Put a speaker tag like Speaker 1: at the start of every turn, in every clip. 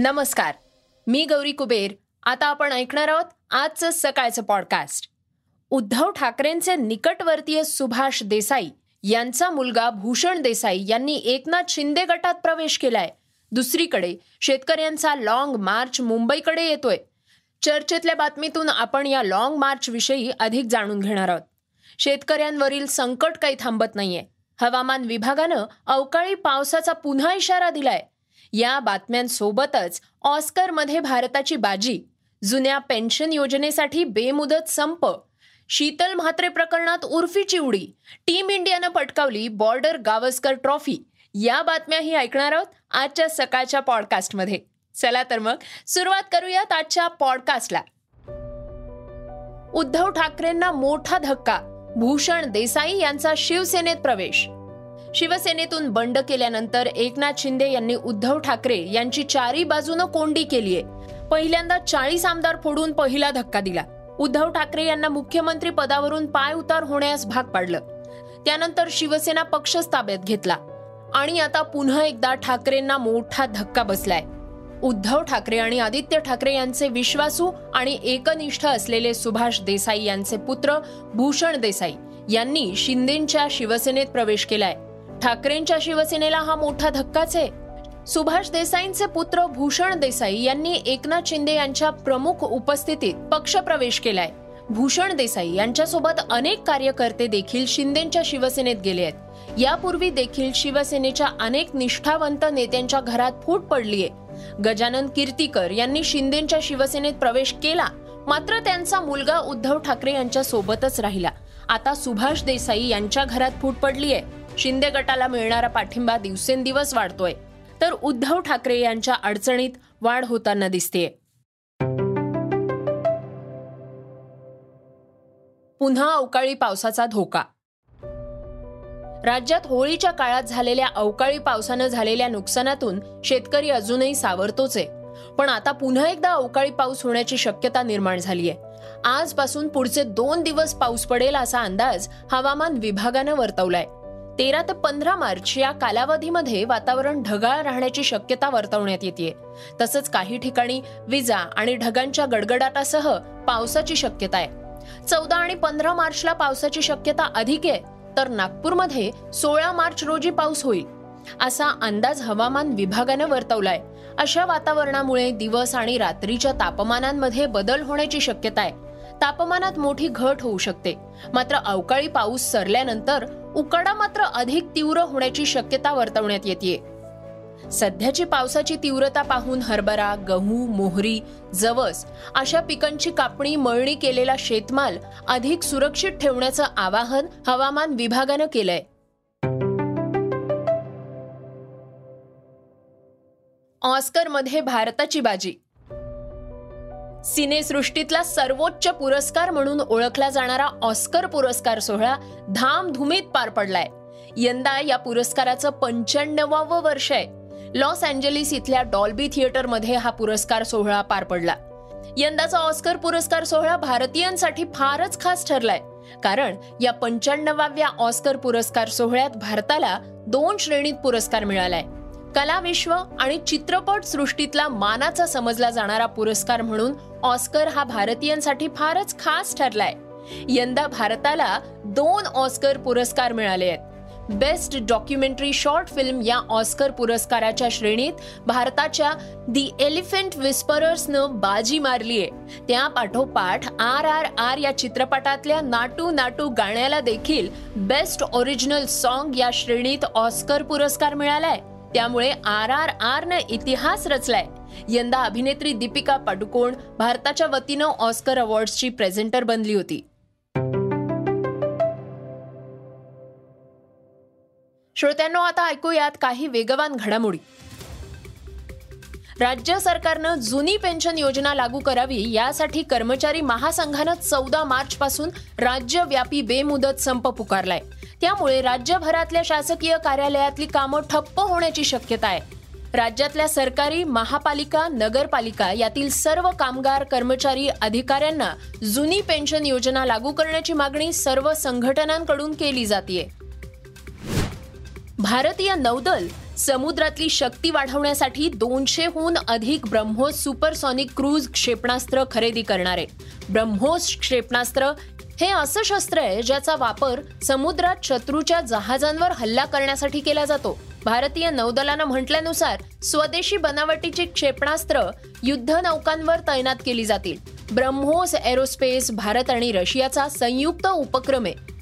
Speaker 1: नमस्कार मी गौरी कुबेर. आता आपण ऐकणार आहोत आजचं सकाळचं पॉडकास्ट उद्धव ठाकरेंचे निकटवर्तीय सुभाष देसाई यांचा मुलगा भूषण देसाई यांनी एकनाथ शिंदे गटात प्रवेश केलाय. दुसरीकडे शेतकऱ्यांचा लाँग मार्च मुंबईकडे येतोय. चर्चेतल्या बातमीतून आपण या लाँग मार्च विषयी अधिक जाणून घेणार आहोत. शेतकऱ्यांवरील संकट काही थांबत नाहीये. हवामान विभागानं अवकाळी पावसाचा पुन्हा इशारा दिलाय. या बातम्यांसोबतच ऑस्करमध्ये भारताची बाजी. जुन्या पेन्शन योजनेसाठी बेमुदत संप. शीतल म्हात्रे प्रकरणात उर्फीची उडी टीम इंडियानं पटकावली बॉर्डर गावस्कर ट्रॉफी. या बातम्याही ऐकणार आहोत आजच्या सकाळच्या पॉडकास्टमध्ये. चला तर मग सुरुवात करूयात आजच्या पॉडकास्टला. उद्धव ठाकरेंना मोठा धक्का. भूषण देसाई यांचा शिवसेनेत प्रवेश. शिवसेनेतून बंड केल्यानंतर एकनाथ शिंदे यांनी उद्धव ठाकरे यांची चारी बाजूनं कोंडी केली आहे. पहिल्यांदा चाळीस आमदार फोडून पहिला धक्का दिला. उद्धव ठाकरे यांना मुख्यमंत्री पदावरून पाय उतार होण्यास भाग पाडलं. त्यानंतर शिवसेना पक्षच ताब्यात घेतला. आणि आता पुन्हा एकदा ठाकरेंना मोठा धक्का बसलाय. उद्धव ठाकरे आणि आदित्य ठाकरे यांचे विश्वासू आणि एकनिष्ठ असलेले सुभाष देसाई यांचे पुत्र भूषण देसाई यांनी शिंदेच्या शिवसेनेत प्रवेश केलाय. ठाकरेंच्या शिवसेनेला हा मोठा धक्काच आहे. सुभाष देसाईंचे पुत्र भूषण देसाई यांनी एकनाथ शिंदे यांच्या प्रमुख उपस्थितीत पक्षप्रवेश केलाय. भूषण देसाई यांच्यासोबत अनेक कार्यकर्ते देखील शिंदेच्या शिवसेनेत गेले आहेत. यापूर्वी देखील शिवसेनेच्या अनेक निष्ठावंत नेत्यांच्या घरात फूट पडलीये. गजानन कीर्तीकर यांनी शिंदेच्या शिवसेनेत प्रवेश केला. मात्र त्यांचा मुलगा उद्धव ठाकरे यांच्या सोबतच राहिला. आता सुभाष देसाई यांच्या घरात फूट पडली आहे शिंदे गटाला मिळणारा पाठिंबा दिवसेंदिवस वाढतोय. तर उद्धव ठाकरे यांच्या अडचणीत वाढ होताना दिसतेय. पुन्हा अवकाळी पावसाचा धोका. राज्यात होळीच्या काळात झालेल्या अवकाळी पावसानं झालेल्या नुकसानातून शेतकरी अजूनही सावरतोच. आहे पण आता पुन्हा एकदा अवकाळी पाऊस होण्याची शक्यता निर्माण झालीय. आजपासून पुढचे दोन दिवस पाऊस पडेल असा अंदाज हवामान विभागानं वर्तवलाय. तेरा ते पंधरा मार्च या कालावधीमध्ये वातावरण ढगाळ राहण्याची शक्यता वर्तवण्यात येते तसंच काही ठिकाणी विजा आणि ढगांच्या गडगडाटासह पावसाची शक्यता आहे. चौदा आणि पंधरा मार्चला पावसाची शक्यता अधिक आहे तर नागपूरमध्ये सोळा मार्च रोजी पाऊस होईल असा अंदाज हवामान विभागानं वर्तवलाय. अशा वातावरणामुळे दिवस आणि रात्रीच्या तापमानांमध्ये बदल होण्याची शक्यता आहे. तापमानात मोठी घट होऊ शकते. मात्र अवकाळी पाऊस सरल्यानंतर उकाडा मात्र अधिक तीव्र होण्याची शक्यता वर्तवण्यात येते सध्याची पावसाची तीव्रता पाहून हरभरा गहू मोहरी जवस अशा पिकांची कापणी मळणी केलेला शेतमाल अधिक सुरक्षित ठेवण्याचं आवाहन हवामान विभागानं केलंय. ऑस्करमध्ये भारताची बाजी सिनेसृष्टीतला सर्वोच्च पुरस्कार म्हणून ओळखला जाणारा ऑस्कर पुरस्कार सोहळा धामधुमीत पार पडलाय. यंदा या पुरस्काराचं पंच्याण्णवावं वर्ष आहे. लॉस एंजलिस इथल्या डॉल्बी थिएटरमध्ये हा पुरस्कार सोहळा पार पडला. यंदाचा ऑस्कर पुरस्कार सोहळा भारतीयांसाठी फारच खास ठरलाय. कारण या पंच्याण्णवाव्या ऑस्कर पुरस्कार सोहळ्यात भारताला दोन श्रेणीत पुरस्कार मिळालाय. कला विश्व आणि चित्रपट सृष्टीतला मानाचा समजला जाणारा पुरस्कार म्हणून ऑस्कर हा भारतीयांसाठी फारच खास ठरलाय. यंदा भारताला दोन ऑस्कर पुरस्कार मिळाले आहेत. बेस्ट डॉक्युमेंटरी शॉर्ट फिल्म या ऑस्कर पुरस्काराच्या श्रेणीत भारताच्या दी एलिफंट विस्परर्सनं बाजी मारलीय त्या पाठोपाठ आर आर आर या चित्रपटातल्या नाटू नाटू गाण्याला देखील बेस्ट ओरिजिनल सॉन्ग या श्रेणीत ऑस्कर पुरस्कार मिळालाय. त्यामुळे आर आर आर न इतिहास रचलाय. यंदा अभिनेत्री दीपिका पाडुकोण भारताच्या वतीनं ऑस्कर अवॉर्ड्सची प्रेझेंटर बनली होती. श्रोत्यांनो आता ऐकूयात काही वेगवान घडामोडी. राज्य सरकारनं जुनी पेन्शन योजना लागू करावी यासाठी कर्मचारी महासंघानं चौदा मार्च पासून राज्यव्यापी बेमुदत संप पुकारलाय. त्यामुळे राज्यभरातल्या शासकीय कार्यालयातली कामं ठप्प होण्याची शक्यता आहे. राज्यातल्या सरकारी महापालिका नगरपालिका यातील सर्व कामगार कर्मचारी अधिकाऱ्यांना जुनी पेन्शन योजना लागू करण्याची मागणी सर्व संघटनांकडून केली जाते भारतीय नौदल समुद्रातली शक्ती वाढवण्यासाठी दोनशेहून अधिक ब्रह्मोस सुपरसॉनिक क्रूज क्षेपणास्त्र खरेदी करणार. आहे ब्रह्मोस क्षेपणास्त्र हे असं शस्त्र आहे ज्याचा वापर समुद्रात शत्रूच्या जहाजांवर हल्ला करण्यासाठी केला जातो. भारतीय नौदलानं म्हटल्यानुसार स्वदेशी बनावटीची क्षेपणास्त्र युद्ध नौकांवर तैनात केली जातील. ब्रह्मोस एरोस्पेस भारत आणि रशियाचा संयुक्त उपक्रम आहे.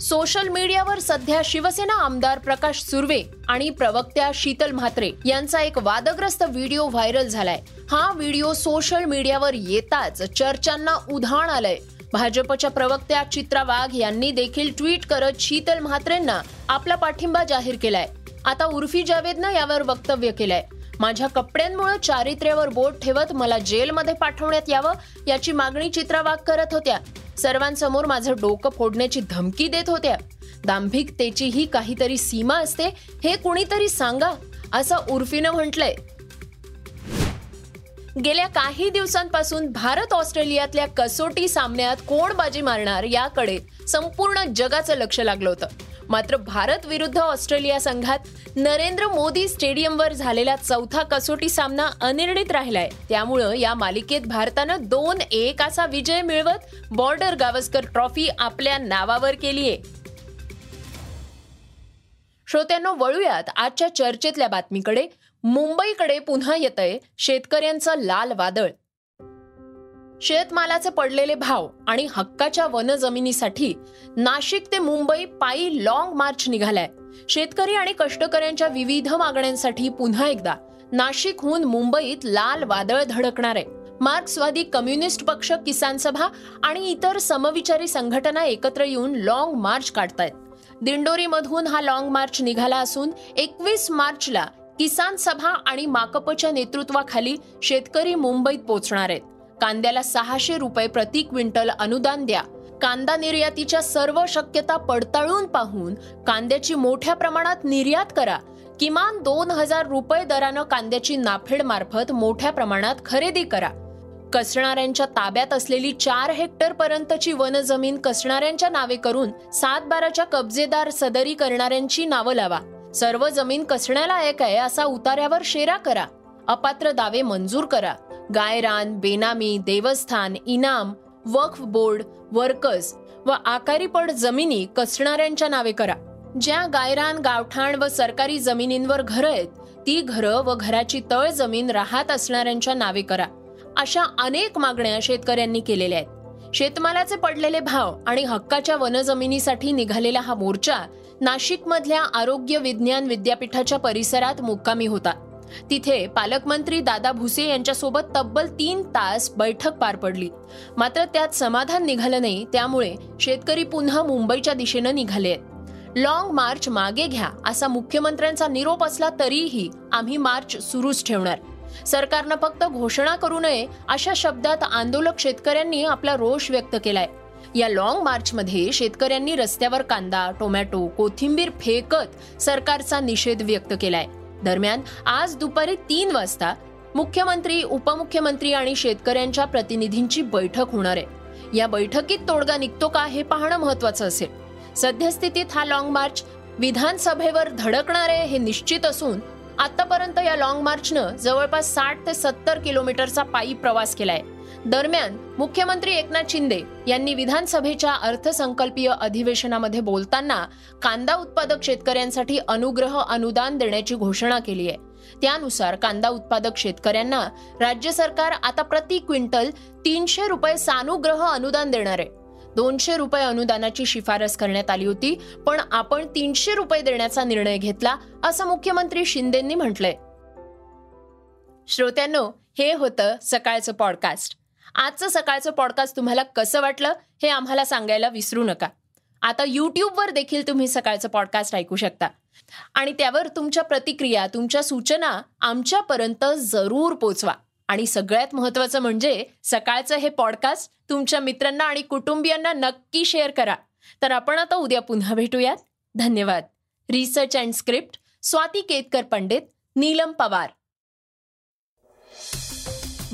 Speaker 1: सोशल मीडियावर सध्या शिवसेना आमदार प्रकाश सुर्वे आणि प्रवक्त्या शीतल म्हात्रे यांचा एक वादग्रस्त व्हिडिओ व्हायरल झालाय. हा व्हिडिओ सोशल मीडियावर येताच चर्चांना उधाण आलंय. भाजपच्या प्रवक्त्या चित्रा वाघ यांनी देखील ट्विट करत शीतल म्हात्रेंना आपला पाठिंबा जाहीर केलाय. आता उर्फी जावेदनं यावर वक्तव्य केलंय. माझ्या कपड्यांमुळे चारित्र्यावर बोट ठेवत मला जेलमध्ये पाठवण्यात यावं याची मागणी चित्रा वाघ करत होत्या. सर्वांसमोर माझं डोकं फोडण्याची धमकी देत होत्या. दांभिकतेची ही काहीतरी सीमा असते हे कुणीतरी सांगा असं उर्फीनं म्हटलंय. गेल्या काही दिवसांपासून भारत ऑस्ट्रेलियातल्या कसोटी सामन्यात कोण बाजी मारणार याकडे संपूर्ण जगाचं लक्ष लागलं होतं. मात्र भारत विरुद्ध ऑस्ट्रेलिया संघात नरेंद्र मोदी स्टेडियमवर झालेला चौथा कसोटी सामना अनिर्णित राहिलाय. त्यामुळं या मालिकेत भारतानं दोन एक असा विजय मिळवत बॉर्डर गावस्कर ट्रॉफी आपल्या नावावर केलीये श्रोत्यांनो वळूयात आजच्या चर्चेतल्या बातमीकडे. मुंबईकडे पुन्हा येतंय शेतकऱ्यांचं लाल वादळ. शेतमालाचे पडलेले भाव आणि हक्काच्या वन जमिनीसाठी नाशिक ते मुंबई पायी लॉंग मार्च निघालाय. शेतकरी आणि कष्टकऱ्यांच्या विविध मागण्यांसाठी पुन्हा एकदा नाशिकहून मुंबईत लाल वादळ धडकणार आहे. मार्क्सवादी कम्युनिस्ट पक्ष किसान सभा आणि इतर समविचारी संघटना एकत्र येऊन लॉंग मार्च काढतायत. दिंडोरीमधून हा लॉंग मार्च निघाला असून एकवीस मार्चला किसान सभा आणि माकपच्या नेतृत्वाखाली शेतकरी मुंबईत पोहोचणार आहेत. कांद्याला सहाशे रुपये प्रति क्विंटल अनुदान द्या. कांदा निर्यातीच्या सर्व शक्यता पडताळून पाहून कांद्याची मोठ्या प्रमाणात निर्यात करा. किमान दोन हजार रुपये दरानं कांद्याची नाफेड मार्फत मोठ्या प्रमाणात खरेदी करा. कसणाऱ्यांच्या ताब्यात असलेली चार हेक्टर पर्यंतची वनजमीन कसणाऱ्यांच्या नावे करून सात बाराच्या कब्जेदार सदरी करणाऱ्यांची नावं लावा. सर्व जमीन कसण्यालायक आहे असा उतार्यावर शेरा करा. अपात्र दावे मंजूर करा. गायरान बेनामी देवस्थान इनाम वक्फ बोर्ड वर्कर्स व आकारीपड जमिनी कसणाऱ्यांच्या नावे करा. ज्या गायरान गावठाण व सरकारी जमिनींवर घरं आहेत ती घरं व घराची तळ जमीन राहत असणाऱ्यांच्या नावे करा. अशा अनेक मागण्या शेतकऱ्यांनी केलेल्या आहेत. शेतमालाचे पडलेले भाव आणि हक्काच्या वनजमिनीसाठी निघालेला हा मोर्चा नाशिकमधल्या आरोग्य विज्ञान विद्यापीठाच्या परिसरात मुक्कामी होता. तिथे पालकमंत्री दादा भुसे यांच्यासोबत तब्बल तीन तास बैठक पार पडली. मात्र त्यात समाधान निघालं नाही त्यामुळे शेतकरी पुन्हा मुंबईच्या दिशेनं निघाले लॉंग मार्च मागे घ्या असा मुख्यमंत्र्यांचा निरोप असला तरीही आम्ही मार्च सुरूच ठेवणार. सरकारनं फक्त घोषणा करू नये अशा शब्दात आंदोलक शेतकऱ्यांनी आपला रोष व्यक्त केलाय. या लॉंग मार्चमध्ये शेतकऱ्यांनी रस्त्यावर कांदा टोमॅटो कोथिंबीर फेकत सरकारचा निषेध व्यक्त केलाय. दरम्यान आज दुपारी तीन वाजता मुख्यमंत्री उपमुख्यमंत्री आणि शेतकऱ्यांच्या प्रतिनिधींची बैठक होणार आहे. या बैठकीत तोडगा निघतो का हे पाहणं महत्वाचं असेल. सद्यस्थितीत हा लॉंग मार्च विधानसभेवर धडकणार आहे हे निश्चित असून आतापर्यंत या लॉंग मार्चनं जवळपास साठ ते सत्तर किलोमीटरचा पायी प्रवास केलाय. दरम्यान मुख्यमंत्री एकनाथ शिंदे यांनी विधानसभेच्या अर्थसंकल्पीय अधिवेशनामध्ये बोलताना कांदा उत्पादक शेतकऱ्यांसाठी अनुग्रह अनुदान देण्याची घोषणा केली आहे. त्यानुसार कांदा उत्पादक शेतकऱ्यांना राज्य सरकार आता प्रति क्विंटल तीनशे रुपये सानुग्रह अनुदान देणार आहे. दोनशे रुपये अनुदानाची शिफारस करण्यात आली होती पण आपण तीनशे रुपये देण्याचा निर्णय घेतला असं मुख्यमंत्री शिंदेंनी म्हटलंय. श्रोत्यांनो हे होतं सकाळचं पॉडकास्ट. आजचं सकाळचं पॉडकास्ट तुम्हाला कसं वाटलं हे आम्हाला सांगायला विसरू नका. आता यूट्यूबवर देखील तुम्ही सकाळचं पॉडकास्ट ऐकू शकता. आणि त्यावर तुमच्या प्रतिक्रिया तुमच्या सूचना आमच्यापर्यंत जरूर पोचवा. आणि सगळ्यात महत्वाचं म्हणजे सकाळचं हे पॉडकास्ट तुमच्या मित्रांना आणि कुटुंबियांना नक्की शेअर करा. तर आपण आता उद्या पुन्हा भेटूयात. धन्यवाद. Research and script Swati Ketkar Pandit Neelam Pawar.